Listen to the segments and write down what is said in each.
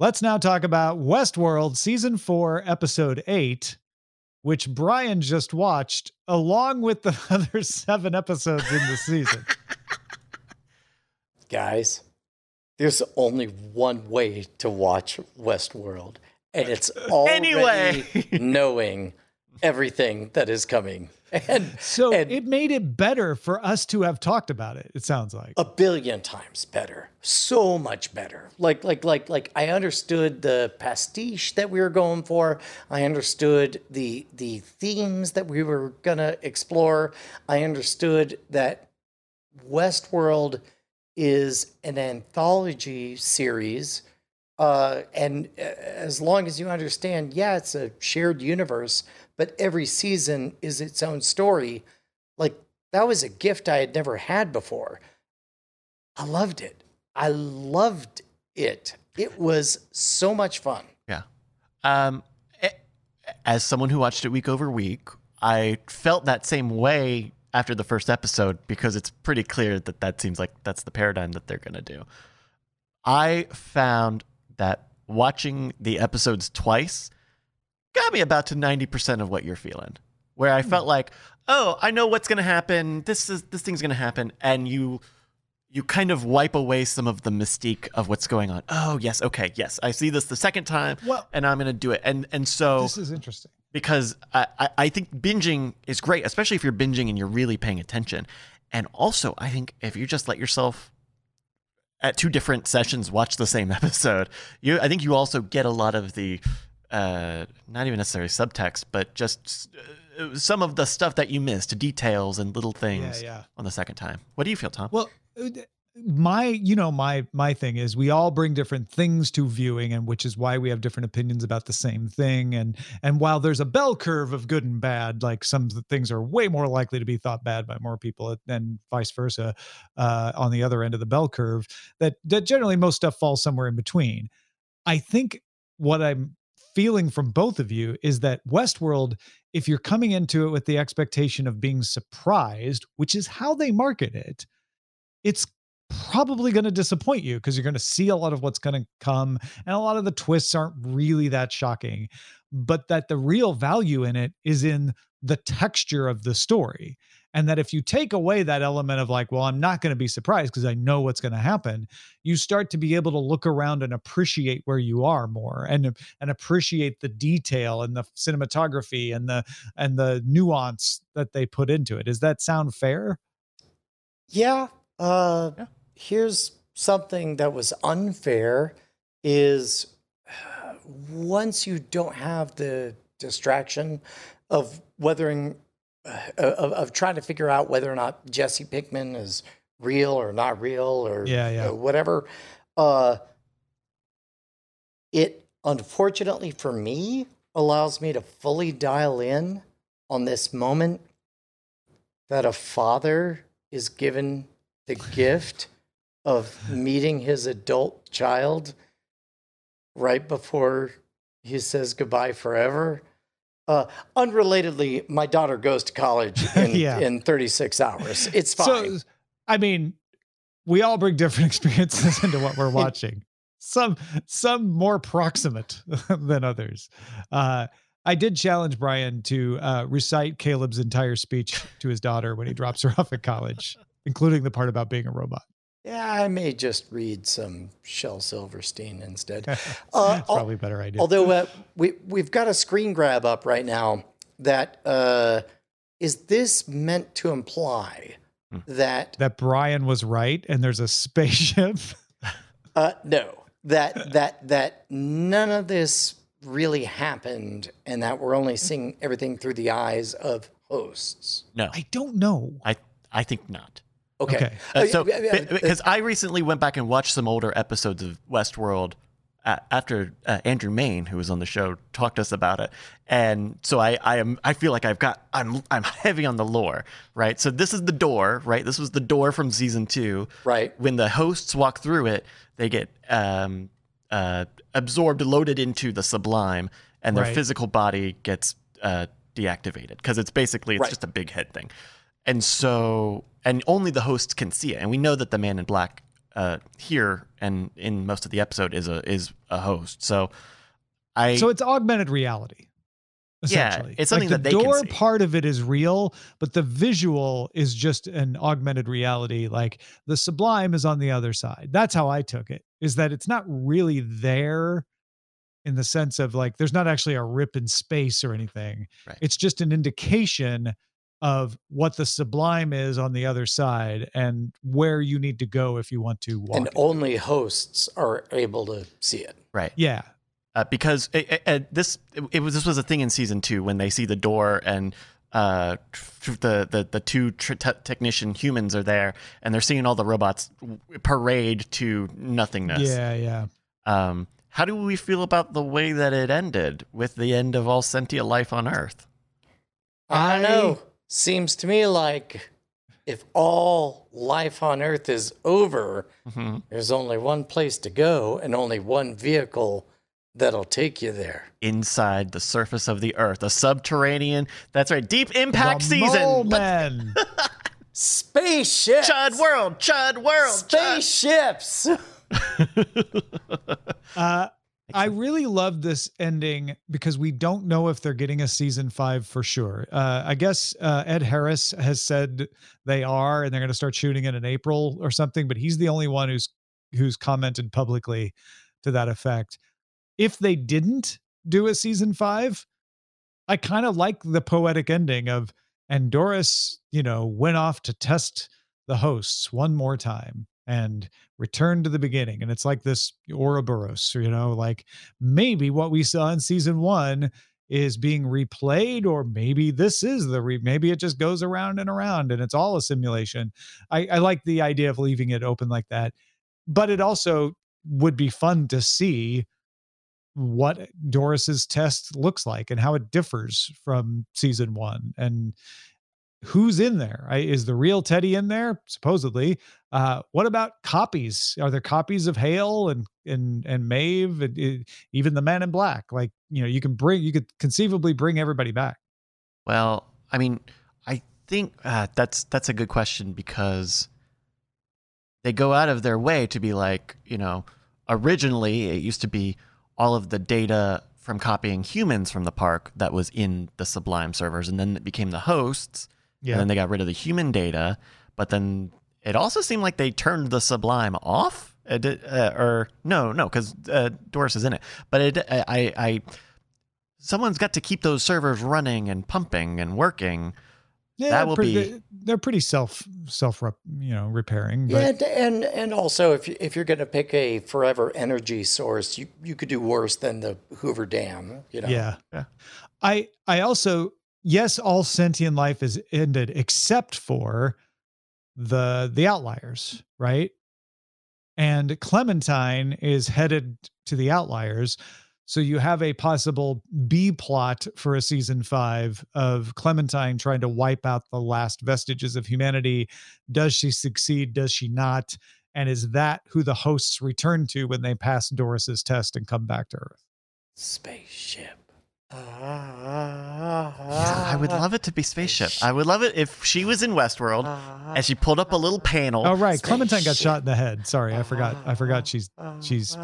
Let's now talk about Westworld season 4 episode 8 which Brian just watched along with the other 7 episodes in the season. Guys, there's only one way to watch Westworld and it's already Anyway. knowing everything that is coming. And So and it made it better for us to have talked about it, it sounds like. a billion times better so much better like like like like i understood the pastiche that we were going for i understood the the themes that we were gonna explore i understood that westworld is an anthology series uh, and uh, as long as you understand yeah it's a shared universe but every season is its own story like that was a gift i had never had before I loved it. I loved it. It was so much fun. Yeah. Um, as someone who watched it week over week, I felt that same way after the first episode because it's pretty clear that that seems like that's the paradigm that they're going to do. I found that watching the episodes twice got me about to 90% of what you're feeling. Where I felt hmm. like, "Oh, I know what's going to happen. This is this thing's going to happen." And you you kind of wipe away some of the mystique of what's going on. Oh, yes, okay, yes. I see this the second time Well- and I'm going to do it. And and so This is interesting. because I, I, I think binging is great, especially if you're binging and you're really paying attention. And also, I think if you just let yourself at two different sessions watch the same episode, you I think you also get a lot of the uh, not even necessarily subtext, but just uh, some of the stuff that you missed, details and little things yeah. on the second time. What do you feel, Tom? Well, uh, my you know my my thing is we all bring different things to viewing and which is why we have different opinions about the same thing and and while there's a bell curve of good and bad like some things are way more likely to be thought bad by more people and vice versa uh, on the other end of the bell curve that that generally most stuff falls somewhere in between i think what i'm feeling from both of you is that westworld if you're coming into it with the expectation of being surprised which is how they market it it's probably going to disappoint you because you're going to see a lot of what's going to come and a lot of the twists aren't really that shocking but that the real value in it is in the texture of the story and that if you take away that element of like well i'm not going to be surprised because i know what's going to happen you start to be able to look around and appreciate where you are more and and appreciate the detail and the cinematography and the and the nuance that they put into it does that sound fair Yeah. Uh, Yeah. Here's something that was unfair is once you don't have the distraction of weathering, of, of trying to figure out whether or not Jesse Pinkman is real or not real or Yeah, yeah. uh, whatever, uh, it unfortunately for me allows me to fully dial in on this moment that a father is given the gift of meeting his adult child right before he says goodbye forever. Uh, unrelatedly, my daughter goes to college in, Yeah. in 36 hours. It's fine. So, I mean, we all bring different experiences into what we're watching. Some some more proximate than others. Uh, I did challenge Brian to uh, recite Caleb's entire speech to his daughter when he drops her off at college, including the part about being a robot. Yeah, I may just read some Shel Silverstein instead. That's Uh, probably a better idea. Although uh, we we've got a screen grab up right now that uh, is this meant to imply Hmm. that that Brian was right, and there's a spaceship. uh, no that that that none of this really happened and that we're only seeing everything through the eyes of hosts. no, I don't know. I I think not. Okay. Okay. Uh, Uh, so, because I recently went back and watched some older episodes of Westworld uh, after uh, Andrew Main, who was on the show, talked to us about it, and so I, I am, I feel like I've got, I'm, I'm heavy on the lore, right? So this is the door, right? This was the door from season two. Right. When the hosts walk through it, they get um, uh, absorbed, loaded into the sublime, and their Right. physical body gets uh, deactivated because it's basically it's Right. just a big head thing. And so, and only the hosts can see it. And we know that the man in black uh, here and in most of the episode is a is a host. So I So it's augmented reality. Yeah, Essentially. it's something like that the they can door part of it is real, but the visual is just an augmented reality. Like the sublime is on the other side. That's how I took it. Is that it's not really there in the sense of like there's not actually a rip in space or anything. Right. It's just an indication of what the sublime is on the other side and where you need to go if you want to walk. and it. only hosts are able to see it. right yeah. uh, because it, it- it- this it, it was this was a thing in season two when they see the door and uh the the the two tr- te- technician humans are there and they're seeing all the robots parade to nothingness. Yeah, yeah. Um, how do we feel about the way that it ended with the end of all sentient life on Earth? I I- don't know. Seems to me like if all life on Earth is over, Mhm. there's only one place to go and only one vehicle that'll take you there. Inside the surface of the Earth, a subterranean. That's right, Deep Impact The season. Mole Let's- Spaceships! Chud World, Chud World, Chud. Spaceships! Uh, I really love this ending because we don't know if they're getting a season five for sure. Uh, I guess uh, Ed Harris has said they are, and they're going to start shooting it in April or something. But he's the only one who's who's commented publicly to that effect. If they didn't do a season five, I kind of like the poetic ending of and Doris, you know, went off to test the hosts one more time and return to the beginning. And it's like this Ouroboros, you know, like maybe what we saw in season one is being replayed, or maybe this is the re maybe it just goes around and around and it's all a simulation. I, I like the idea of leaving it open like that, but it also would be fun to see what Doris's test looks like and how it differs from season one and who's in there? I, is the real teddy in there? Supposedly. Uh what about copies? Are there copies of hale and and and Maeve and uh, even the man in black? Like you know you can bring you could conceivably bring everybody back. Well, I mean, I think uh, that's that's a good question because they go out of their way to be like, you know, originally it used to be all of the data from copying humans from the park that was in the Sublime servers, and then it became the hosts, and then they got rid of the human data. But then it also seemed like they turned the Sublime off, It did- uh, or no, no, because uh, Doris is in it. But it, I, I, someone's got to keep those servers running and pumping and working. yeah that they're will pretty, be- they- they're pretty self self you know repairing but Yeah, and, and and also if you, if you're going to pick a forever energy source, you you could do worse than the Hoover Dam. You know. Yeah. Yeah. I I also yes, all sentient life is ended except for the the outliers, right? And Clementine is headed to the outliers. So you have a possible B plot for a season five of Clementine trying to wipe out the last vestiges of humanity. Does she succeed? Does she not? And is that who the hosts return to when they pass Doris's test and come back to Earth? Spaceship. Yeah, I would love it to be spaceship. I would love it if she was in Westworld and she pulled up a little panel. Oh right, Clementine got shot in the head. Sorry, I forgot. I forgot she's she's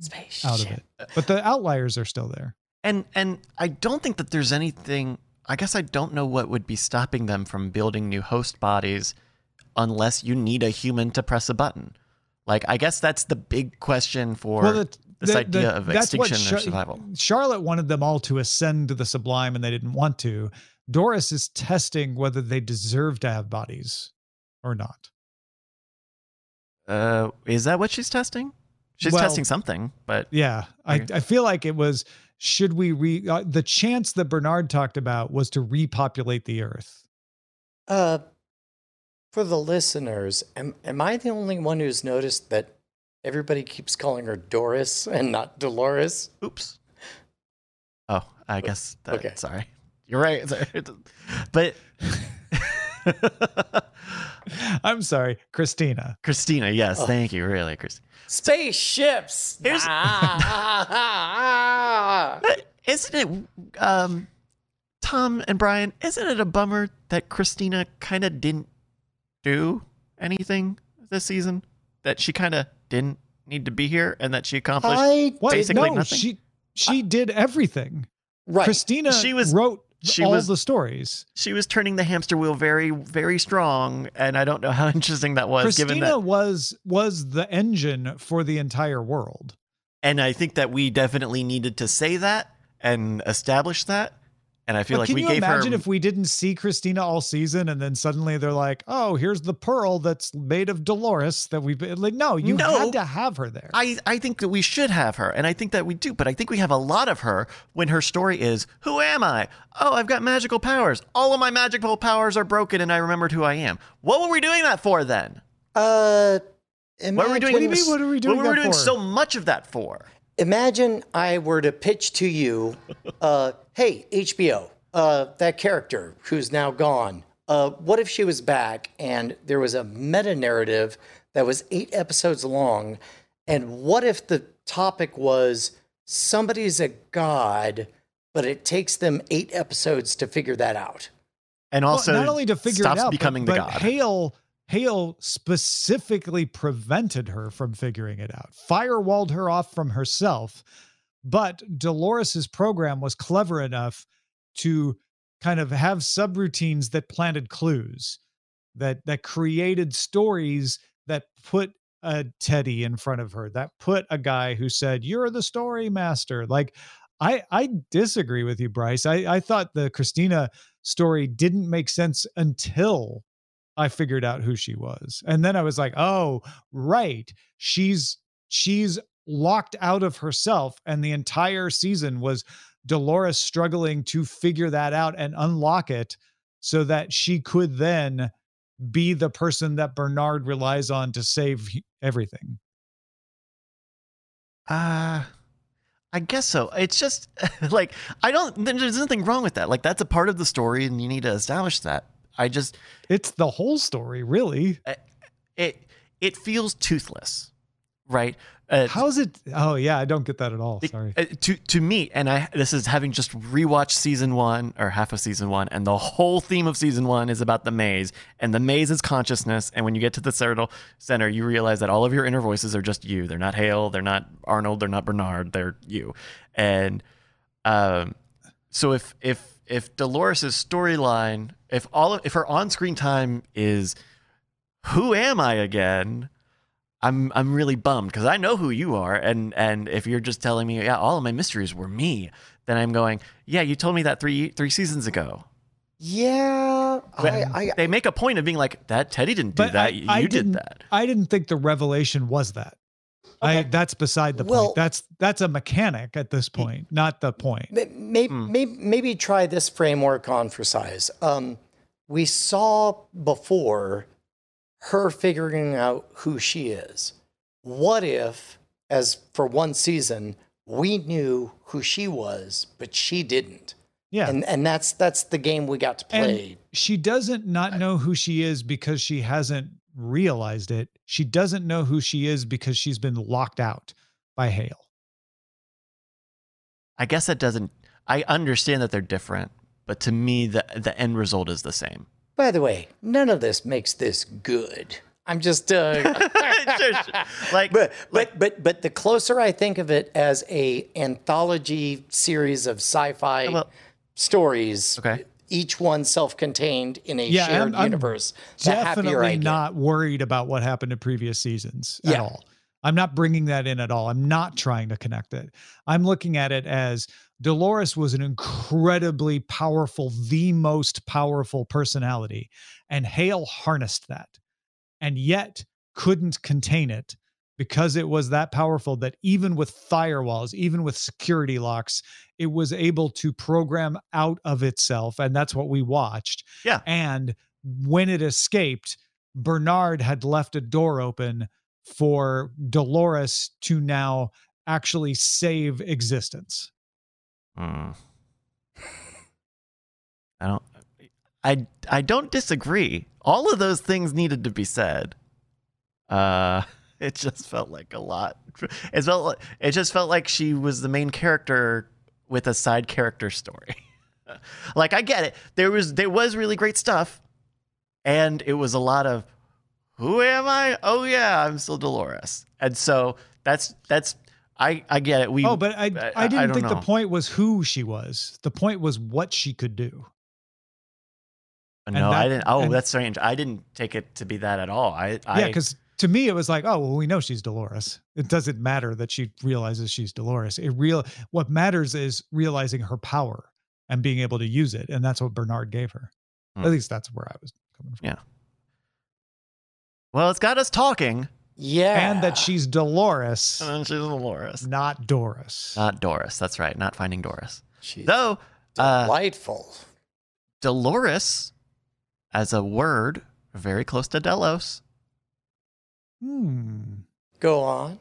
Spaceship. out of it. But the outliers are still there. And and I don't think that there's anything. I guess I don't know what would be stopping them from building new host bodies, unless you need a human to press a button. Like I guess that's the big question for the- this the- idea the- of that's what extinction or Char- survival. Charlotte wanted them all to ascend to the sublime, and they didn't want to. Doris is testing whether they deserve to have bodies or not. Uh, is that what she's testing? She's Well- testing something, but Yeah, I, I feel like it was. Should we re? Uh, the chance that Bernard talked about was to repopulate the Earth. Uh, for the listeners, am am I the only one who's noticed that everybody keeps calling her Doris and not Dolores? oops. Oh, I guess. That, Okay. Sorry, you're right. But I'm sorry, Christina. Christina, yes, Oh. thank you. Really, Christina. Spaceships. Here's- Ah. Isn't it, um, Tom and Brian? Isn't it a bummer that Christina kind of didn't do anything this season? that she kind of didn't need to be here and that she accomplished I Basically no, nothing. she she did everything. right. Christina She was- wrote she all was- the stories. she was turning the hamster wheel very very strong and i don't know how interesting that was given Christina that was was the engine for the entire world. and i think that we definitely needed to say that and establish that and i feel But like can we you gave imagine her if we didn't see Christina all season and then suddenly they're like, "Oh, here's the pearl that's made of Dolores that we've been like." No, you No. had to have her there. I, I think that we should have her, and I think that we do, but I think we have a lot of her when her story is Who am I? Oh, I've got magical powers. All of my magical powers are broken, and I remembered who I am. What were we doing that for then? uh, What were we doing? What do you mean, what are we doing What were we doing for? so much of that for? Imagine I were to pitch to you, uh, hey, HBO, uh, that character who's now gone, uh, what if she was back and there was a meta narrative that was eight episodes long? And what if the topic was somebody's a god, but it takes them eight episodes to figure that out? And Well, also, not only to figure stops it out, becoming but, the but god. Hale Hale specifically prevented her from figuring it out, firewalled her off from herself. But Dolores's program was clever enough to kind of have subroutines that planted clues, that that created stories that put a Teddy in front of her, that put a guy who said, "You're the story master." Like, I I disagree with you, Bryce. I I thought the Christina story didn't make sense until I figured out who she was. And then I was like, "Oh, right. She's she's locked out of herself and the entire season was Dolores struggling to figure that out and unlock it so that she could then be the person that Bernard relies on to save everything." Uh I guess so. It's just like I don't. There's nothing wrong with that. Like that's a part of the story, and you need to establish that. I just It's the whole story, really. it it feels toothless, right? Uh, How's it? Oh, yeah, I don't get that at all. Sorry. uh, to to me, and I this is having just rewatched season one or half of season one, and the whole theme of season one is about the maze, and the maze is consciousness. And when you get to the cerebral center, you realize that all of your inner voices are just you. They're not Hale, they're not Arnold, they're not Bernard, they're you. And um, so if if if Dolores's storyline, if all of, if her on screen time is who am I again? I'm I'm really bummed because I know who you are, and and if you're just telling me, yeah, all of my mysteries were me, then I'm going, yeah, you told me that three three seasons ago. Yeah, I, I, they make a point of being like that. Teddy didn't do that. I- you I did that. I didn't think the revelation was that. I that's beside the Well- point. That's that's a mechanic at this point, not the point. Maybe, Hmm. maybe, maybe try this framework on for size. Um, we saw before her figuring out who she is. What if, as for one season, we knew who she was, but she didn't? Yeah. And and that's that's the game we got to play. And she doesn't not know who she is because she hasn't realized it. She doesn't know who she is because she's been locked out by Hale. I guess that doesn't. I understand that they're different, but to me, the the end result is the same. By the way, none of this makes this good. I'm just uh, like, but but but but the closer I think of it as a anthology series of sci-fi Well- stories, Okay. Each one self-contained in a Yeah, shared I'm- I'm universe, the happier I Definitely not worried about what happened in previous seasons at all. I'm not bringing that in at all. I'm not trying to connect it. I'm looking at it as Dolores was an incredibly powerful, the most powerful personality, and Hale harnessed that and yet couldn't contain it because it was that powerful that even with firewalls, even with security locks, it was able to program out of itself. And that's what we watched. Yeah. And when it escaped, Bernard had left a door open for Dolores to now actually save existence. Hmm. I don't. I I don't disagree. All of those things needed to be said. Uh, it just felt like a lot. It felt. Like, it just felt like she was the main character with a side character story. like I get it. There was there was really great stuff, and it was a lot of who am I? Oh yeah, I'm still Dolores. And so that's that's I I get it. We Oh, but I I, I didn't don't think the point was who she was. The point was what she could do. no, that- I didn't. Oh, and- that's strange. I didn't take it to be that at all. I, I yeah, because to me it was like, oh well, we know she's Dolores. It doesn't matter that she realizes she's Dolores. It real what matters is realizing her power and being able to use it, and that's what Bernard gave her. Hmm. At least that's where I was coming from. Yeah. well, it's got us talking. Yeah. And that she's Dolores, And she's Dolores, not Doris. not Doris. That's right. Not finding Doris. She's Though uh, delightful. Dolores, as a word, very close to Delos, Hmm. Go on.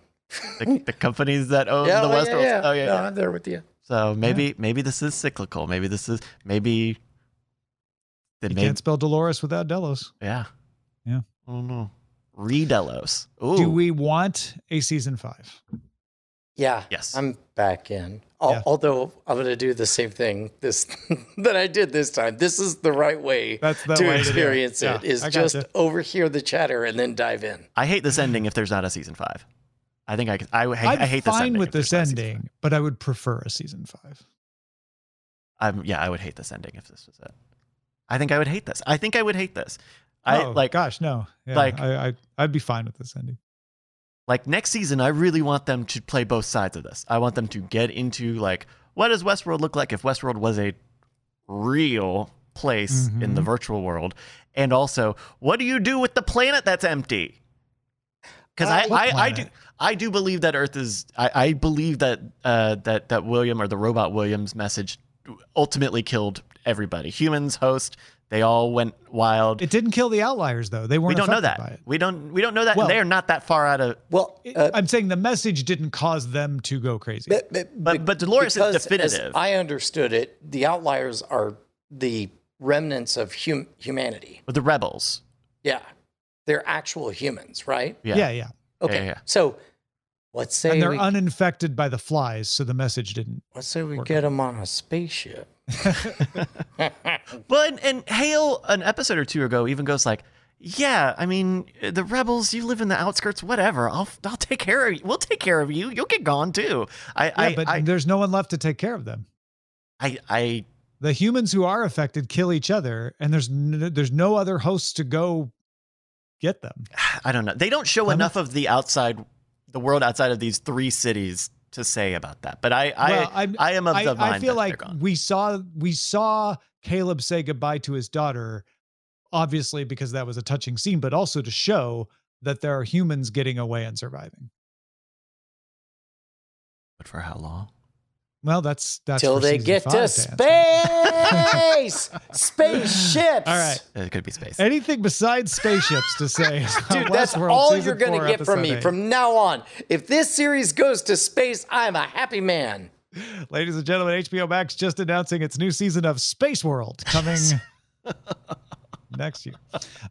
the, the companies that own yeah, the oh, Westworld. yeah, yeah. Oh yeah, No, yeah. I'm there with you. So maybe maybe this is cyclical. Maybe this is maybe. Then You maybe can't spell Dolores without Delos. yeah. Yeah. Oh no. Re-Delos. Ooh. Do we want a season five? Yeah. Yes. I'm back in. Al- Yeah. Although I'm going to do the same thing this that I did this time. This is the right way That's the to way to it. experience it. Yeah, Is I just gotcha. overhear the chatter and then dive in. I hate this ending if there's not a season five. I think I could- I, I, I'm I hate this fine ending. with if there's this not a season ending, but I would prefer a season five. five. Um, yeah, I would hate this ending if this was it. I think I would hate this. I think I would hate this. I oh, like gosh, no. Yeah, like- I, I I'd be fine with this ending. Like next season. I really want them to play both sides of this. I want them to get into like what does Westworld look like if Westworld was a real place in the Mhm. virtual world, and also what do you do with the planet that's empty? Because I, Uh, What I, I do? I do believe that Earth is I, I believe that uh, that that William or the robot Williams message ultimately killed everybody. Humans, host, they all went wild. It didn't kill the outliers though. They weren't. we don't know that. We don't we don't know that. Well- they are not that far out of Well, uh, I'm saying the message didn't cause them to go crazy. but, but, But- but Dolores is because as definitive. I understood it. The outliers are the remnants of hum- humanity. with the rebels. Yeah. They're actual humans, right? Yeah. yeah, yeah. Okay. yeah, yeah. So let's say And they're we, uninfected by the flies, so the message didn't. let's say we get them on a spaceship. But and Hale an episode or two ago even goes like, "Yeah, I mean, the rebels, you live in the outskirts, whatever. I'll I'll take care of you. We'll take care of you. You'll get gone too." I Yeah, I, but I, there's no one left to take care of them. I I The humans who are affected kill each other, and there's no, there's no other hosts to go get them. I don't know. They don't show me- enough of the outside, the world outside of these three cities to say about that. But I I Well, I'm- I am of I, the mind I feel like we saw we saw Caleb say goodbye to his daughter, obviously because that was a touching scene, but also to show that there are humans getting away and surviving. But for how long? Well, that's that's Till for they get five to answer. space. Spaceships. All right. It could be space. Anything besides spaceships to say? Dude, on that's Westworld all you're going four, to get from me eight. from now on. If this series goes to space, I'm a happy man. Ladies and gentlemen, HBO Max just announcing its new season of Space World coming next year.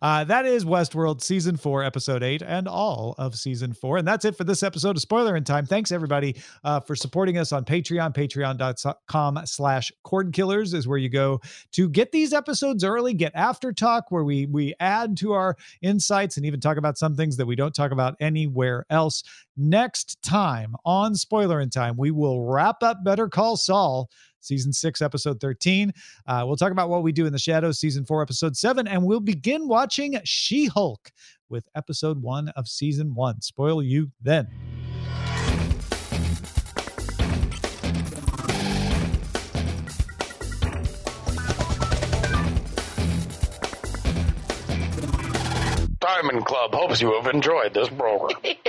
Uh, that is Westworld season four, episode eight, and all of season four. And that's it for this episode of Spoiler in Time. Thanks everybody uh, for supporting us on Patreon. Patreon.com slash cord killers is where you go to get these episodes early, get after talk where we we add to our insights and even talk about some things that we don't talk about anywhere else. Next time on Spoiler in Time, we will wrap up Better Call Saul, season six, episode 13. Uh, we'll talk about what we do in the shadows, season four, episode seven, and we'll begin watching She Hulk with episode one of season one. Spoil you then. Diamond Club hopes you have enjoyed this program.